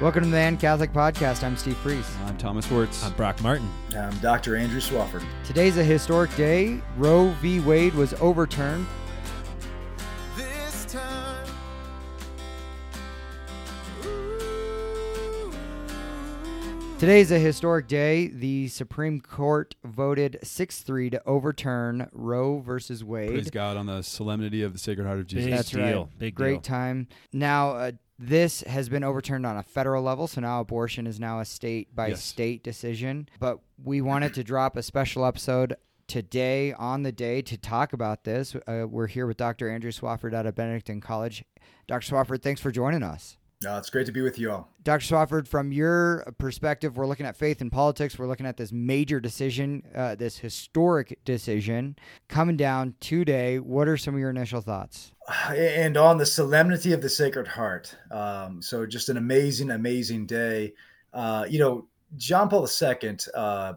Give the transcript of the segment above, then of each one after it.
Welcome to the And Catholic Podcast. I'm Steve Priest. I'm Thomas Wirtz. I'm Brock Martin. I'm Dr. Andrew Swafford. Today's a historic day. Roe v. Wade was overturned. this time. Today's a historic day. The Supreme Court voted 6 3 to overturn Roe versus Wade. Praise God on the solemnity of the Sacred Heart of Jesus. Big That's deal. right. Big Great deal. time. Now, uh, this has been overturned on a federal level, so now abortion is now a state by Yes. state decision. But we wanted to drop a special episode today on the day to talk about this. Uh, we're here with Dr. Andrew Swafford out of Benedictine College. Dr. Swafford, thanks for joining us. Uh, it's great to be with you all. Dr. Swafford, from your perspective, we're looking at faith and politics. We're looking at this major decision, uh, this historic decision coming down today. What are some of your initial thoughts? And on the solemnity of the Sacred Heart. Um, so, just an amazing, amazing day. Uh, you know, John Paul II, uh,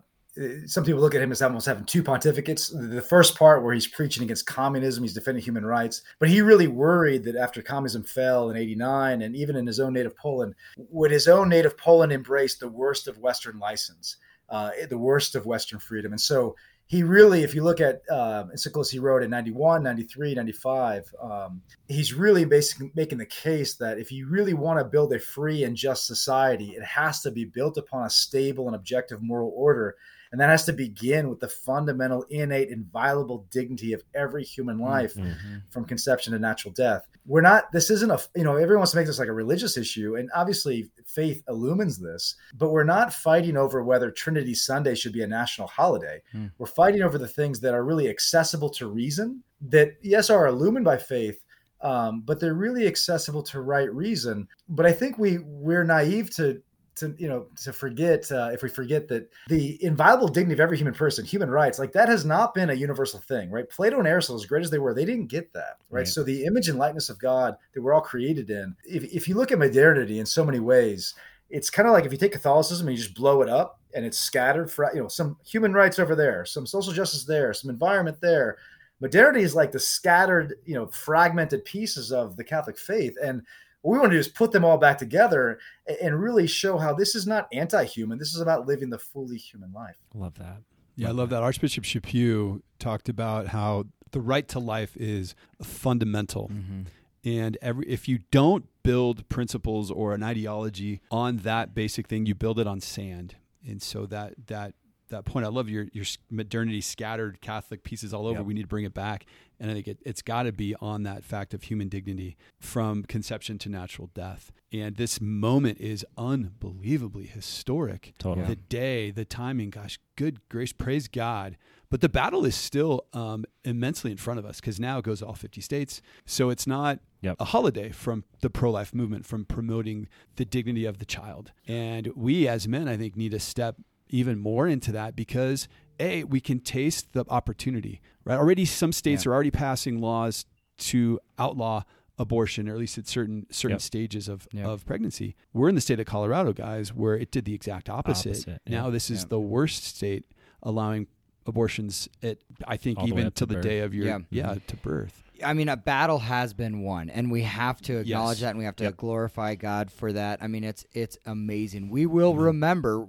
some people look at him as almost having two pontificates. The first part where he's preaching against communism, he's defending human rights, but he really worried that after communism fell in 89 and even in his own native Poland, would his own native Poland embrace the worst of Western license, uh, the worst of Western freedom? And so he really, if you look at uh, encyclicals he wrote in 91, 93, 95, um, he's really basically making the case that if you really want to build a free and just society, it has to be built upon a stable and objective moral order. And that has to begin with the fundamental, innate, inviolable dignity of every human life Mm-hmm. from conception to natural death. We're not, this isn't a, you know, everyone wants to make this like a religious issue. And obviously faith illumines this, but we're not fighting over whether Trinity Sunday should be a national holiday. Hmm. We're fighting over the things that are really accessible to reason, that, yes, are illumined by faith. Um, but they're really accessible to right reason. But I think we we're naive to to you know to forget uh, if we forget that the inviolable dignity of every human person human rights like that has not been a universal thing right? Plato and aristotle as great as they were they didn't get that right, Right. so the image and likeness of god that we're all created in if, if you look at modernity in so many ways it's kind of like if you take catholicism and you just blow it up and it's scattered for you know some human rights over there some social justice there some environment there. Modernity is like the scattered you know fragmented pieces of the catholic faith. And what we want to do is put them all back together and really show how this is not anti-human this is about living the fully human life Love that. Yeah, I love that. Archbishop Chaput talked about how the right to life is fundamental. Mm-hmm. And every if you don't build principles or an ideology on that basic thing, you build it on sand. And so that that that point, I love your your modernity scattered Catholic pieces all over. Yep. We need to bring it back, and I think it, it's got to be on that fact of human dignity from conception to natural death. And this moment is unbelievably historic. Totally. The day, the timing, gosh, good grace, praise God. But the battle is still um, immensely in front of us because now it goes to all 50 states. So it's not Yep. a holiday from the pro life movement, from promoting the dignity of the child. And we as men, I think, need to step even more into that because, A, we can taste the opportunity, right? Already, some states are already passing laws to outlaw abortion, or at least at certain certain Yep. stages of, Yep. of pregnancy. We're in the state of Colorado, guys, where it did the exact opposite. Opposite, yeah. Now this is Yep. the worst state allowing abortions at I think All even up to to the birth. day of your Yeah. yeah, to birth. I mean, a battle has been won, and we have to acknowledge Yes. that, and we have to Yep. glorify God for that. I mean, it's it's amazing. We will Mm-hmm. remember,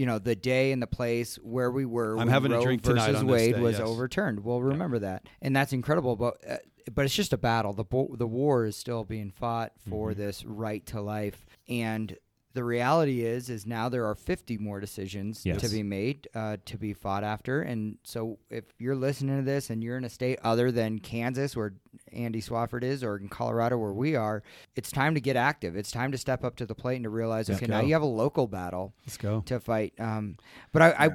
you know, the day and the place where we were. I'm when having a Roe drink tonight versus on this Wade day, was yes. overturned. We'll remember that, and that's incredible. But uh, but it's just a battle. The bo- the war is still being fought for Mm-hmm. this right to life, and the reality is is now there are 50 more decisions Yes. to be made uh, to be fought after and so if you're listening to this and you're in a state other than kansas where andy swafford is or in colorado where we are it's time to get active. It's time to step up to the plate and to realize Let's okay now you have a local battle Let's go. to fight. Um, but i, I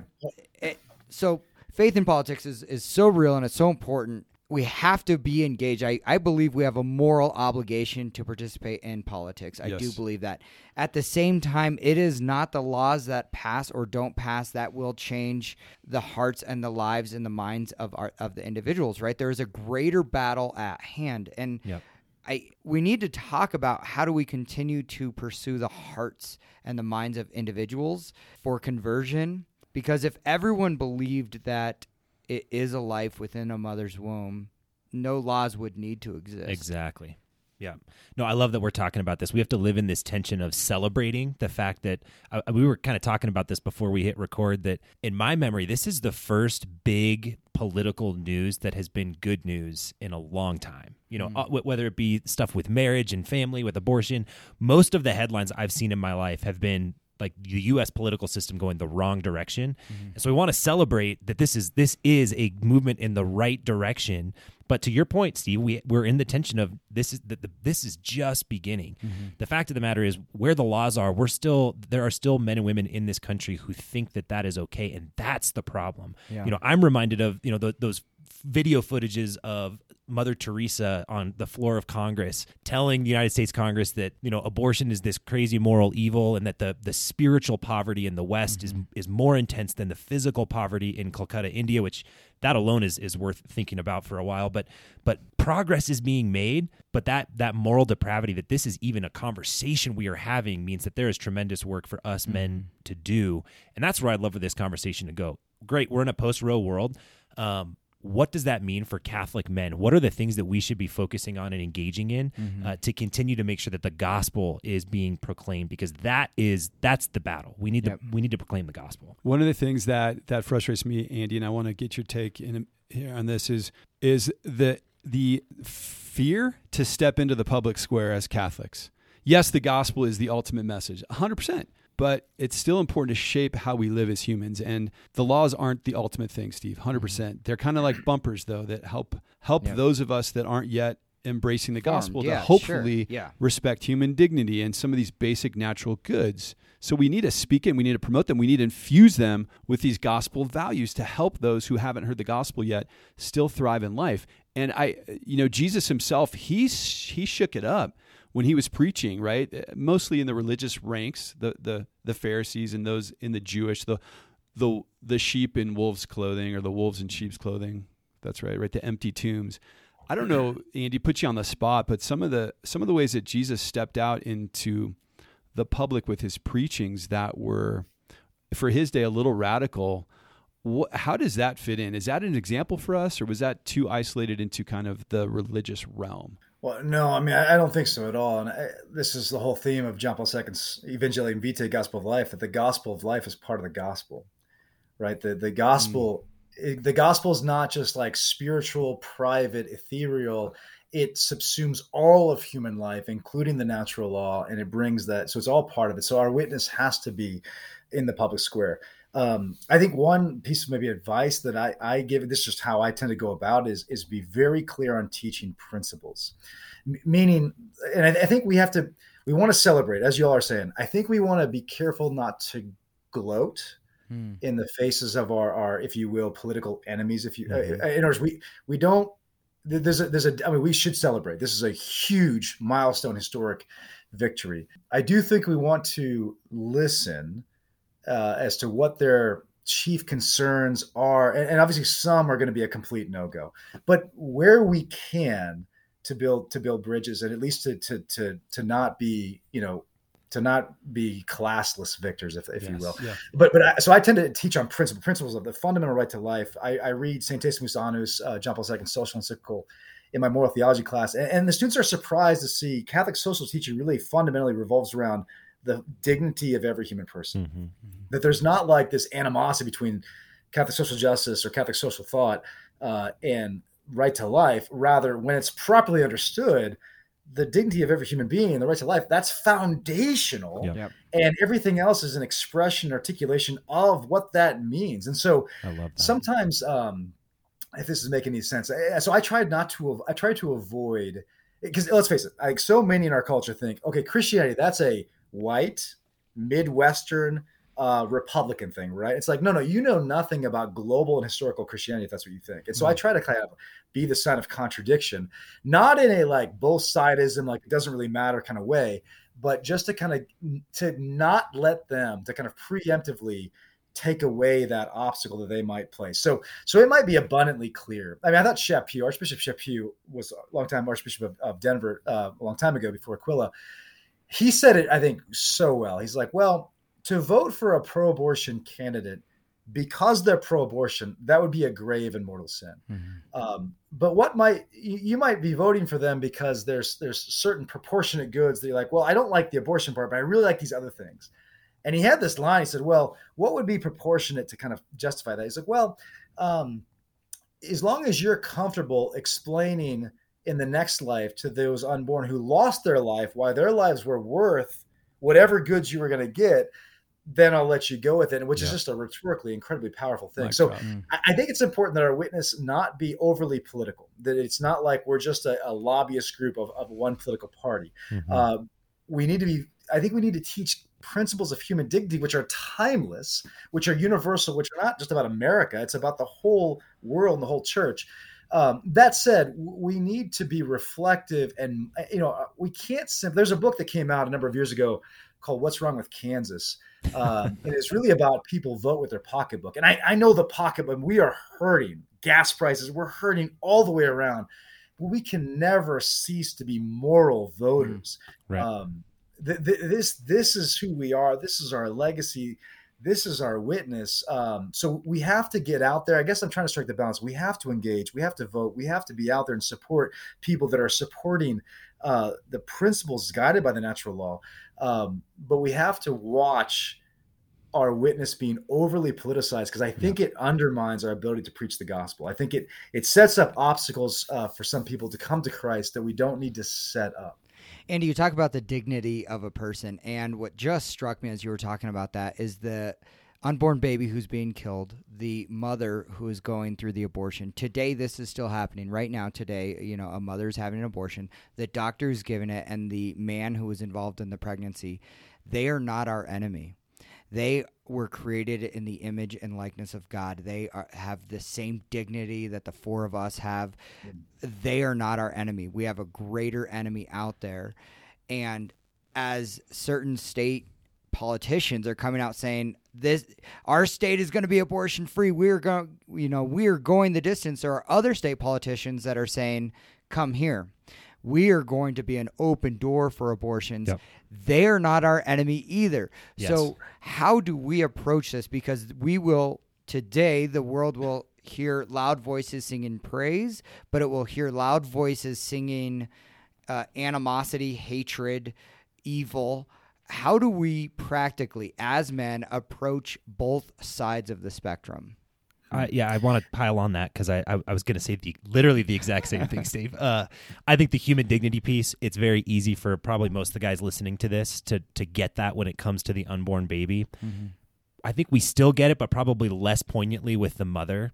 it, so faith in politics is, is so real and it's so important we have to be engaged. I, I believe we have a moral obligation to participate in politics. I do believe that. At the same time, it is not the laws that pass or don't pass that will change the hearts and the lives and the minds of our of the individuals, right? There is a greater battle at hand. And Yep. I we need to talk about how do we continue to pursue the hearts and the minds of individuals for conversion because if everyone believed that it is a life within a mother's womb, no laws would need to exist. Exactly. Yeah. No, I love that we're talking about this. We have to live in this tension of celebrating the fact that uh, we were kind of talking about this before we hit record. That in my memory, this is the first big political news that has been good news in a long time. You know, uh, wh- whether it be stuff with marriage and family, with abortion, most of the headlines I've seen in my life have been like the U.S. political system going the wrong direction. Mm-hmm. And so we want to celebrate that this is this is a movement in the right direction. But to your point, Steve, we we're in the tension of this is the, this is just beginning. Mm-hmm. The fact of the matter is, where the laws are, we're still there are still men and women in this country who think that that is okay, and that's the problem. Yeah. You know, I'm reminded of you know th those video footages of Mother Teresa on the floor of Congress telling the United States Congress that you know abortion is this crazy moral evil and that the the spiritual poverty in the West is is more intense than the physical poverty in Calcutta, India, which that alone is is worth thinking about for a while. But but progress is being made. But that that moral depravity that this is even a conversation we are having means that there is tremendous work for us men to do, and that's where I'd love for this conversation to go. Great, we're in a post Roe world. Um, what does that mean for Catholic men? What are the things that we should be focusing on and engaging in uh, to continue to make sure that the gospel is being proclaimed? Because that is that's the battle. We need Yep. to we need to proclaim the gospel. One of the things that that frustrates me, Andy, and I want to get your take in here on this is is the the fear to step into the public square as Catholics. Yes, the gospel is the ultimate message, 100%. But it's still important to shape how we live as humans, and the laws aren't the ultimate thing, Steve. Mm-hmm. 100%. percent They're kind of like bumpers, though, that help help Yeah. those of us that aren't yet embracing the Formed. gospel Yeah, to sure. hopefully Yeah. respect human dignity and some of these basic natural goods. So we need to speak it, we need to promote them, we need to infuse them with these gospel values to help those who haven't heard the gospel yet still thrive in life. And I you know Jesus himself, he he shook it up when he was preaching, right? Uh, Mostly in the religious ranks, the the the Pharisees and those in the Jewish, the the the sheep in wolves' clothing or the wolves in sheep's clothing. That's right, right? The empty tombs. I don't know, Andy, put you on the spot, but some of the some of the ways that Jesus stepped out into the public with his preachings that were for his day a little radical. How does that fit in? Is that an example for us, or was that too isolated into kind of the religious realm? Well, no, I mean, I don't think so at all. And I, this is the whole theme of John Paul II's Evangelium Vitae, Gospel of Life, that the gospel of life is part of the gospel, right? The the gospel, mm. it- the gospel is not just like spiritual, private, ethereal. It subsumes all of human life, including the natural law, and it brings that. So it's all part of it. So our witness has to be in the public square. Um, I think one piece of maybe advice that I, I give, this is just how I tend to go about, is is be very clear on teaching principles. M- meaning, and I, I think we have to, we want to celebrate, as you all are saying. I think we want to be careful not to gloat Hmm. in the faces of our, our if you will, political enemies. If you, Mhm. uh, in other words, we we don't. There's a, there's a. I mean, we should celebrate. This is a huge milestone, historic victory. I do think we want to listen uh, as to what their chief concerns are, and, and obviously some are going to be a complete no go. But where we can to build to build bridges, and at least to to to to not be you know to not be classless victors, if, if you will Yeah. but but I, so I tend to teach on principle principles of the fundamental right to life. I, I read Centesimus Annus, uh, John Paul II's social encyclical in my moral theology class, and, and the students are surprised to see Catholic social teaching really fundamentally revolves around the dignity of every human person. That there's not like this animosity between Catholic social justice or Catholic social thought uh, and right to life. Rather, when it's properly understood, the dignity of every human being and the right to life that's foundational Yeah. Yep. and everything else is an expression articulation of what that means and so I love that. sometimes um if this is making any sense I- so i tried not to i tried to avoid because let's face it like so many in our culture think okay christianity that's a white midwestern uh, republican thing right it's like no no you know nothing about global and historical christianity if that's what you think and so i try to kind of be the sign of contradiction not in a like both sides sidism like it doesn't really matter kind of way but just to kind of to not let them to kind of preemptively take away that obstacle that they might place. So so it might be abundantly clear. I mean, I thought Shep Chaput, Archbishop Shep Chaput was a long time Archbishop of, of Denver uh, a long time ago before Aquila. He said it, I think, so well. He's like, well, to vote for a pro-abortion candidate because they're pro-abortion, that would be a grave and mortal sin. Mm-hmm. Um, but what might you, you might be voting for them because there's there's certain proportionate goods that you're like, well, I don't like the abortion part, but I really like these other things. And he had this line. He said, "Well, what would be proportionate to kind of justify that?" He's like, "Well, um, as long as you're comfortable explaining in the next life to those unborn who lost their life why their lives were worth whatever goods you were going to get." Then I'll let you go with it, which is just a rhetorically incredibly powerful thing. Mic so drop. I I think it's important that our witness not be overly political. That it's not like we're just a, a lobbyist group of, of one political party. Mhm. Uh, we need to be. I think we need to teach principles of human dignity, which are timeless, which are universal, which are not just about America. It's about the whole world and the whole church. Um, that said, we need to be reflective, and uh, you know, we can't. Simply, there's a book that came out a number of years ago called "What's Wrong with Kansas." Uh, and it's really about people vote with their pocketbook. And I, I know the pocketbook. We are hurting. Gas prices. We're hurting all the way around. But we can never cease to be moral voters. Right. Um, th- th- this this is who we are. This is our legacy. This is our witness. Um, so we have to get out there. I guess I'm trying to strike the balance. We have to engage. We have to vote. We have to be out there and support people that are supporting uh, the principles guided by the natural law. Um, but we have to watch our witness being overly politicized because I think it undermines our ability to preach the gospel. I think it it sets up obstacles uh, for some people to come to Christ that we don't need to set up. Andy, you talk about the dignity of a person, and what just struck me as you were talking about that is the unborn baby who's being killed, the mother who is going through the abortion. Today, this is still happening. Right now, today, you know, a mother's having an abortion, the doctor is giving it, and the man who was involved in the pregnancy, they are not our enemy. They were created in the image and likeness of God. They are, have the same dignity that the four of us have. They are not our enemy. We have a greater enemy out there. And as certain state politicians are coming out saying this our state is going to be abortion free we're going you know we're going the distance there are other state politicians that are saying come here we are going to be an open door for abortions Yep. They are not our enemy either. Yes. so how do we approach this? Because we will today the world will hear loud voices singing praise but it will hear loud voices singing uh, animosity hatred evil. How do we practically as men approach both sides of the spectrum I, yeah, I want to pile on that because I, I I was going to say the literally the exact same thing, Steve. Uh, I think the human dignity piece. It's very easy for probably most of the guys listening to this to to get that when it comes to the unborn baby. I think we still get it, but probably less poignantly with the mother.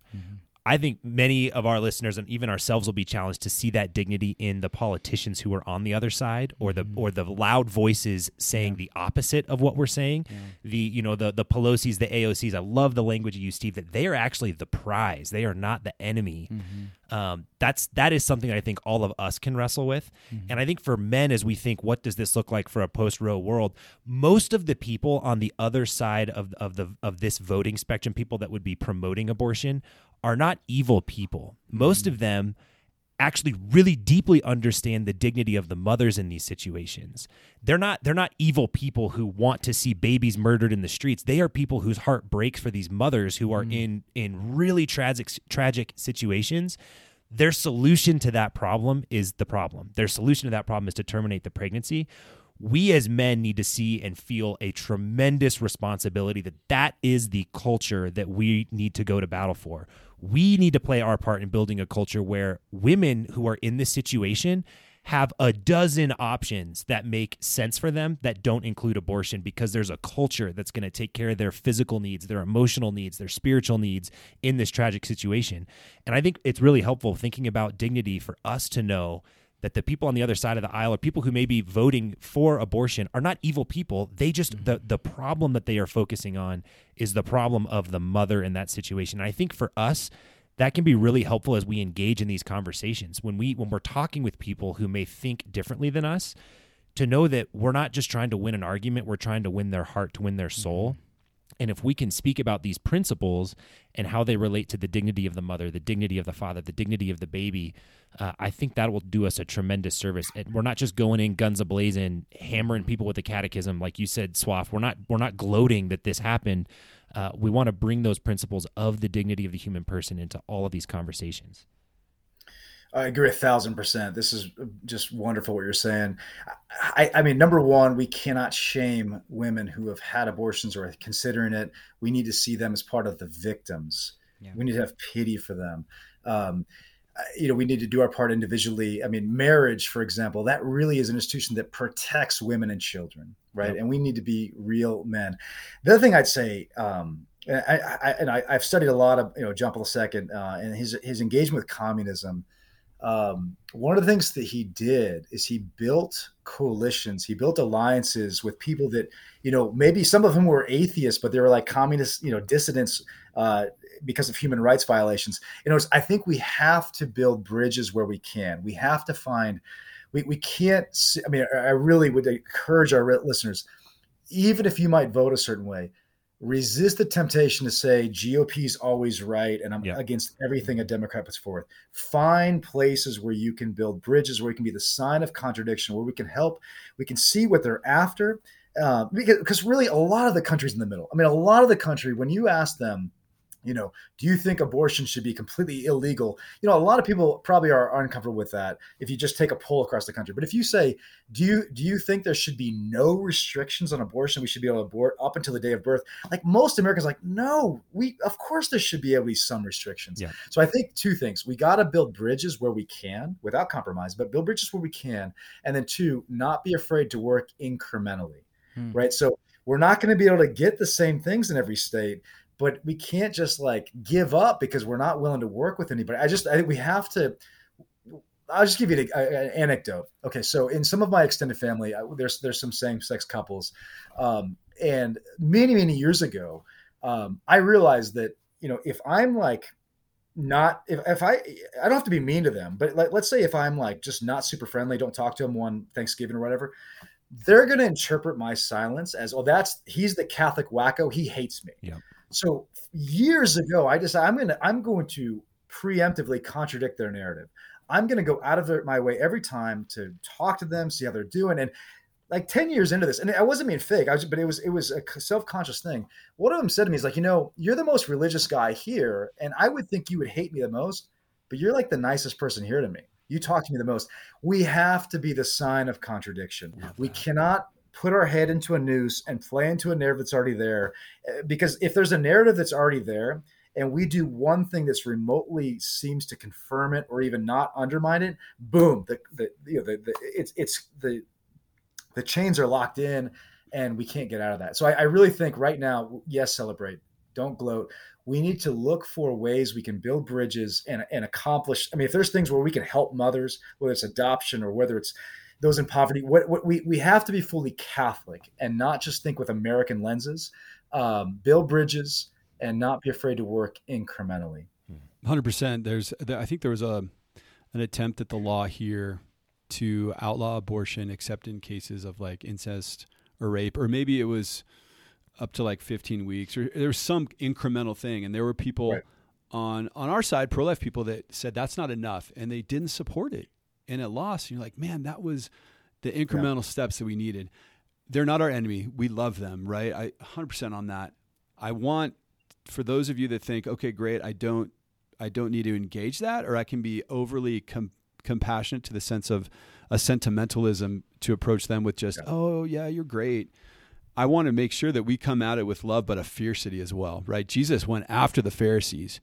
I think many of our listeners and even ourselves will be challenged to see that dignity in the politicians who are on the other side or the mm-hmm. or the loud voices saying the opposite of what we're saying. The you know the the Pelosi's, the AOC's. I love the language you use, Steve. That they are actually the prize. They are not the enemy. Mm-hmm. Um, that's that is something I think all of us can wrestle with. Mm-hmm. And I think for men, as we think, what does this look like for a post Roe world? Most of the people on the other side of of the of this voting spectrum, people that would be promoting abortion, are not evil people. Most mm. of them actually really deeply understand the dignity of the mothers in these situations. They're not they're not evil people who want to see babies murdered in the streets. They are people whose heart breaks for these mothers who are mm. in in really tragic tragic situations. Their solution to that problem is the problem. Their solution to that problem is to terminate the pregnancy. We as men need to see and feel a tremendous responsibility that that is the culture that we need to go to battle for. We need to play our part in building a culture where women who are in this situation have a dozen options that make sense for them that don't include abortion because there's a culture that's going to take care of their physical needs, their emotional needs, their spiritual needs in this tragic situation. And I think it's really helpful thinking about dignity for us to know that the people on the other side of the aisle or people who may be voting for abortion are not evil people. They just mm-hmm. the the problem that they are focusing on is the problem of the mother in that situation. And I think for us that can be really helpful as we engage in these conversations when we when we're talking with people who may think differently than us to know that we're not just trying to win an argument, we're trying to win their heart, to win their mm-hmm. soul. And if we can speak about these principles and how they relate to the dignity of the mother, the dignity of the father, the dignity of the baby, uh, I think that will do us a tremendous service. And we're not just going in guns ablazing, hammering people with the catechism, like you said, Swaff. We're not we're not gloating that this happened. uh, we want to bring those principles of the dignity of the human person into all of these conversations. I agree a thousand percent. This is just wonderful what you're saying. I, I, mean, number one, we cannot shame women who have had abortions or are considering it. We need to see them as part of the victims. Yeah. We need to have pity for them. Um, you know, we need to do our part individually. I mean, marriage, for example, that really is an institution that protects women and children, right? Yep. And we need to be real men. The other thing I'd say, um, and, I, I, and I, have studied a lot of you know John Paul II uh, and his his engagement with communism um, one of the things that he did is he built coalitions. He built alliances with people that you know maybe some of them were atheists but they were like communist you know dissidents uh, because of human rights violations. You know i think we have to build bridges where we can. We have to find we, we can't see, i mean i really would encourage our listeners even if you might vote a certain way resist the temptation to say GOP is always right and I'm yeah. against everything a Democrat puts forth. Find places where you can build bridges, where you can be the sign of contradiction, where we can help, we can see what they're after. Uh, because, because really, a lot of the country's in the middle. I mean, a lot of the country, when you ask them, you know, do you think abortion should be completely illegal? You know, a lot of people probably are uncomfortable with that if you just take a poll across the country. But if you say, do you do you think there should be no restrictions on abortion? We should be able to abort up until the day of birth. Like most Americans, like no, we of course there should be at least some restrictions. Yeah. So I think two things: we got to build bridges where we can without compromise, but build bridges where we can, and then two, not be afraid to work incrementally. Hmm. Right. So we're not going to be able to get the same things in every state but we can't just like give up because we're not willing to work with anybody. I just I think we have to. I'll just give you an anecdote. Okay, so in some of my extended family, there's there's some same-sex couples, um, and many many years ago, um, I realized that you know if I'm like not if, if I I don't have to be mean to them, but like let's say if I'm like just not super friendly, don't talk to them one Thanksgiving or whatever, they're to interpret my silence as oh that's he's the Catholic wacko, he hates me. Yeah. So years ago, I decided I'm gonna I'm going to preemptively contradict their narrative. I'm going to go out of their, my way every time to talk to them, see how they're doing, and like 10 years into this and i wasn't being fake i was but it was it was a self-conscious thing. One of them said to me is like you know you're the most religious guy here and i would think you would hate me the most but you're like the nicest person here to me. You talk to me the most. We have to be the sign of contradiction. We cannot put our head into a noose and play into a narrative that's already there. Uh, because if there's a narrative that's already there, and we do one thing that's remotely seems to confirm it or even not undermine it, boom, the the you know the, the it's it's the the chains are locked in and we can't get out of that. So I, I really think right now, yes, celebrate, don't gloat. We need to look for ways we can build bridges and, and accomplish. I mean, if there's things where we can help mothers, whether it's adoption or whether it's those in poverty. What, what we we have to be fully Catholic and not just think with American lenses. Um, build bridges and not be afraid to work incrementally. Hundred percent. There's, I think there was a an attempt at the law here to outlaw abortion except in cases of like incest or rape, or maybe it was up to like 15 weeks, or there was some incremental thing, and there were people. Right. On, on our side, pro life people that said that's not enough and they didn't support it and it lost. And you're like, man, that was the incremental yeah. steps that we needed. They're not our enemy. We love them, right? I 100% on that. I want for those of you that think, okay, great, I don't, I don't need to engage that, or I can be overly com- compassionate to the sense of a sentimentalism to approach them with just, yeah. oh yeah, you're great. I want to make sure that we come at it with love, but a fiercity as well, right? Jesus went after the Pharisees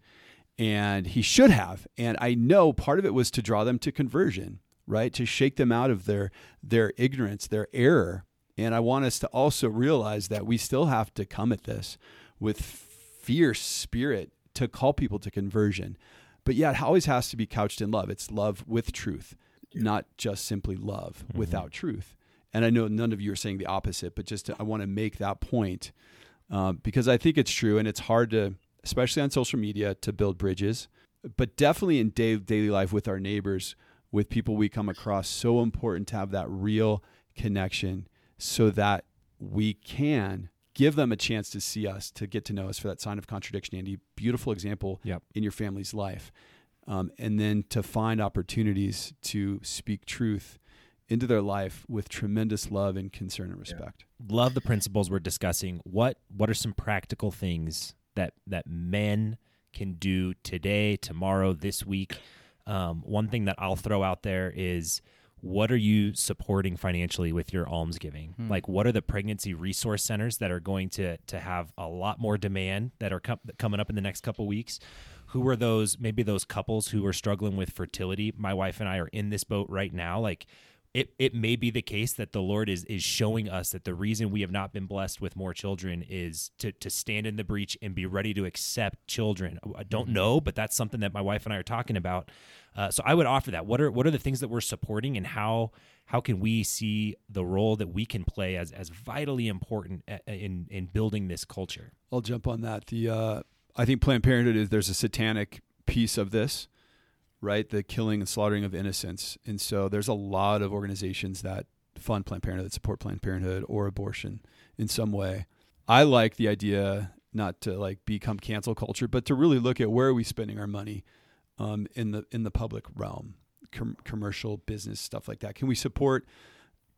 and he should have. And I know part of it was to draw them to conversion, right? To shake them out of their their ignorance, their error. And I want us to also realize that we still have to come at this with fierce spirit to call people to conversion. But yeah, it always has to be couched in love. It's love with truth, not just simply love mm-hmm. without truth. And I know none of you are saying the opposite, but just to, I want to make that point uh, because I think it's true, and it's hard to especially on social media, to build bridges, but definitely in day, daily life with our neighbors, with people we come across. So important to have that real connection so that we can give them a chance to see us, to get to know us for that sign of contradiction, Andy. Beautiful example yep. in your family's life. Um, and then to find opportunities to speak truth into their life with tremendous love and concern and respect. love the principles we're discussing. What what are some practical things that that men can do today, tomorrow, this week? Um, one thing that I'll throw out there is what are you supporting financially with your almsgiving? Like, what are the pregnancy resource centers that are going to to have a lot more demand that are com- coming up in the next couple weeks? Who are those? Maybe those couples who are struggling with fertility. My wife and I are in this boat right now. Like, it, it may be the case that the Lord is is showing us that the reason we have not been blessed with more children is to to stand in the breach and be ready to accept children. I don't know, but that's something that my wife and I are talking about. Uh, so I would offer that. What are what are the things that we're supporting, and how how can we see the role that we can play as as vitally important in in building this culture? I'll jump on that. The uh, I think Planned Parenthood is there's a satanic piece of this, right? The killing and slaughtering of innocents, and so there's a lot of organizations that fund Planned Parenthood, that support Planned Parenthood or abortion in some way. I like the idea not to like become cancel culture, but to really look at where are we spending our money um, in the in the public realm, com- commercial business stuff like that. Can we support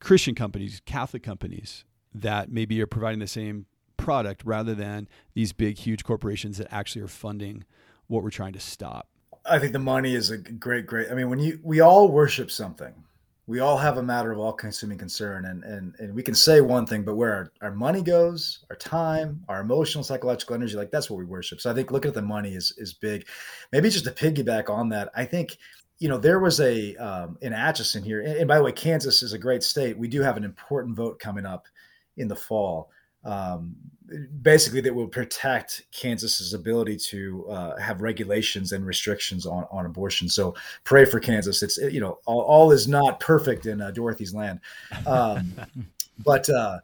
Christian companies, Catholic companies that maybe are providing the same product rather than these big, huge corporations that actually are funding what we're trying to stop. I think the money is a great, great. I mean, when you we all worship something, we all have a matter of all consuming concern, and and and we can say one thing, but where our, our money goes, our time, our emotional, psychological energy, like that's what we worship. So I think looking at the money is is big. Maybe just to piggyback on that, I think you know there was a um, in Atchison here, and, and by the way, Kansas is a great state. We do have an important vote coming up in the fall um, basically that will protect Kansas's ability to uh, have regulations and restrictions on, on abortion. So pray for Kansas. It's you know all, all is not perfect in uh, Dorothy's land, um, but uh,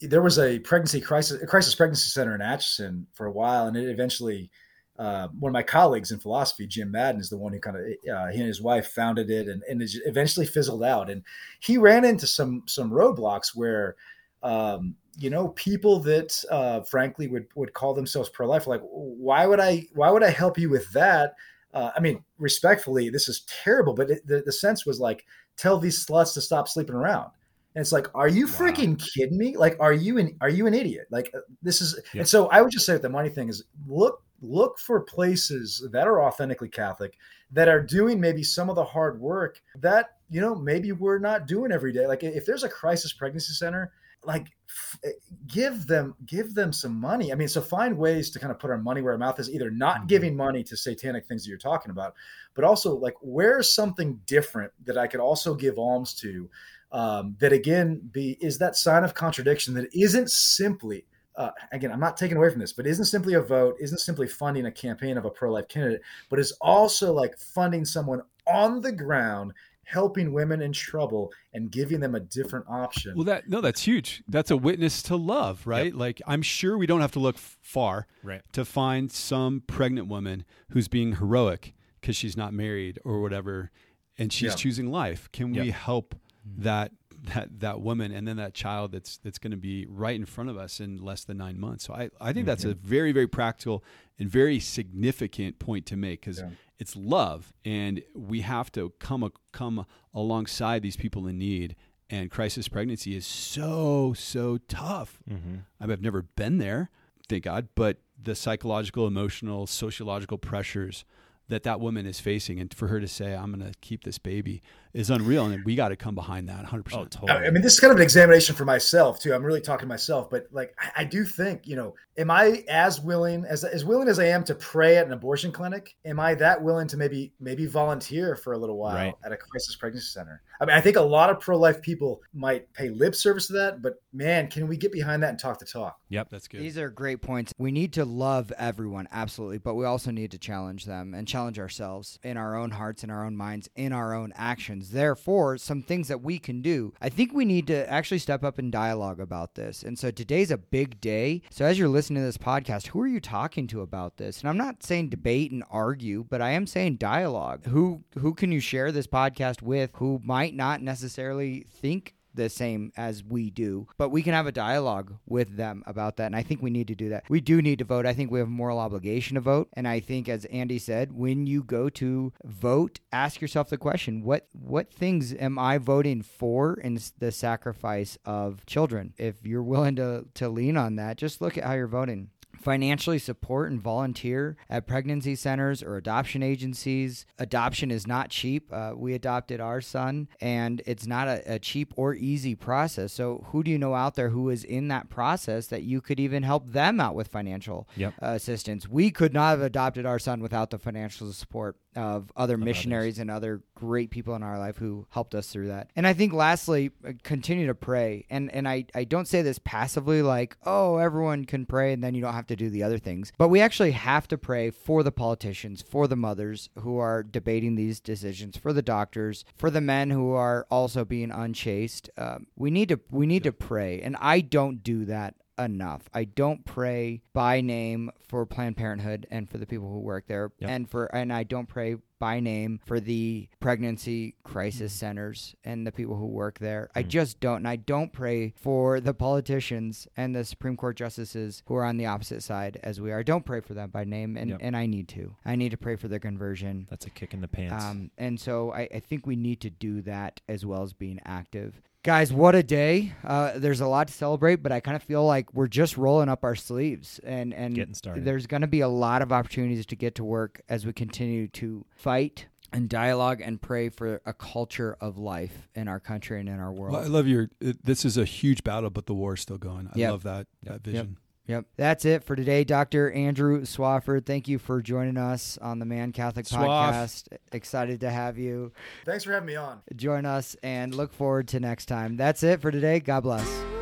there was a pregnancy crisis a crisis pregnancy center in Atchison for a while, and it eventually. Uh, one of my colleagues in philosophy, Jim Madden, is the one who kind of uh, he and his wife founded it, and, and it eventually fizzled out. And he ran into some some roadblocks where um, you know people that uh, frankly would would call themselves pro-life like why would i why would i help you with that uh, i mean respectfully this is terrible but it, the, the sense was like tell these sluts to stop sleeping around and it's like are you Wow. freaking kidding me like are you an are you an idiot like uh, this is Yeah. and so i would just say that the money thing is look look for places that are authentically catholic that are doing maybe some of the hard work that you know maybe we're not doing every day like if there's a crisis pregnancy center like f- eh, give them give them some money i mean so find ways to kind of put our money where our mouth is either not Mhm. giving money to satanic things that you're talking about but also like where's something different that i could also give alms to um, that again be is that sign of contradiction that isn't simply uh, again i'm not taking away from this but isn't simply a vote isn't simply funding a campaign of a pro-life candidate but is also like funding someone on the ground helping women in trouble and giving them a different option Well, that no, that's huge. That's a witness to love, right? Like I'm sure we don't have to look far Right. to find some pregnant woman who's being heroic because she's not married or whatever, and she's Yeah. choosing life. Can we help that that that woman and then that child that's that's going to be right in front of us in less than nine months? So I I think that's a very very practical and very significant point to make because Yeah. it's love, and we have to come a, come alongside these people in need. And crisis pregnancy is so so tough. Mm-hmm. I mean, I've never been there, thank God, but the psychological, emotional, sociological pressures that that woman is facing, and for her to say, "I'm going to keep this baby," is unreal, and we got to come behind that 100. Oh, totally. I I mean, this is kind of an examination for myself too. I'm really talking to myself, but like, I, I do think, you know, am I as willing as as willing as I am to pray at an abortion clinic? Am I that willing to maybe maybe volunteer for a little while Right. at a crisis pregnancy center? I mean, I think a lot of pro life people might pay lip service to that, but man, can we get behind that and talk the talk? Yep. That's good. These are great points. We need to love everyone, absolutely, but we also need to challenge them and challenge ourselves in our own hearts, in our own minds, in our own actions. Therefore, some things that we can do. I think we need to actually step up and dialogue about this. And so today's a big day. So as you're listening to this podcast, who are you talking to about this? And I'm not saying debate and argue, but I am saying dialogue. Who who can you share this podcast with who might not necessarily think the same as we do, but we can have a dialogue with them about that. And I think we need to do that. We do need to vote. I think we have a moral obligation to vote. And I think, as Andy said, when you go to vote, ask yourself the question: what what things am I voting for in the sacrifice of children? If you're willing to to lean on that, just look at how you're voting financially support and volunteer at pregnancy centers or adoption agencies. Adoption is not cheap. Uh, we adopted our son, and it's not a, a cheap or easy process. So, who do you know out there who is in that process that you could even help them out with financial Yep. uh, assistance? We could not have adopted our son without the financial support of other missionaries and other great people in our life who helped us through that. And I think lastly, uh, continue to pray. And and I, I don't say this passively like, oh, everyone can pray and then you don't have to do the other things. But we actually have to pray for the politicians, for the mothers who are debating these decisions, for the doctors, for the men who are also being unchaste. Um, we need to we need to pray. And I don't do that enough. I don't pray by name for Planned Parenthood and for the people who work there, Yep. and for and I don't pray by name for the pregnancy crisis centers and the people who work there. I just don't, and I don't pray for the politicians and the Supreme Court justices who are on the opposite side as we are. I don't pray for them by name, and Yep. and I need to. I need to pray for their conversion. That's a kick in the pants. Um, and so I, I think we need to do that as well as being active. Guys, what a day! Uh, there's a lot to celebrate, but I kind of feel like we're just rolling up our sleeves, and and Getting started. there's going to be a lot of opportunities to get to work as we continue to fight and dialogue and pray for a culture of life in our country and in our world. Well, I love your. It, this is a huge battle, but the war is still going. I Yep. love that that vision. Yep. That's it for today, Dr. Andrew Swafford. Thank you for joining us on the Man Catholic Swaff. podcast. Excited to have you Thanks for having me on. join us and look forward to next time. That's it for today. God bless.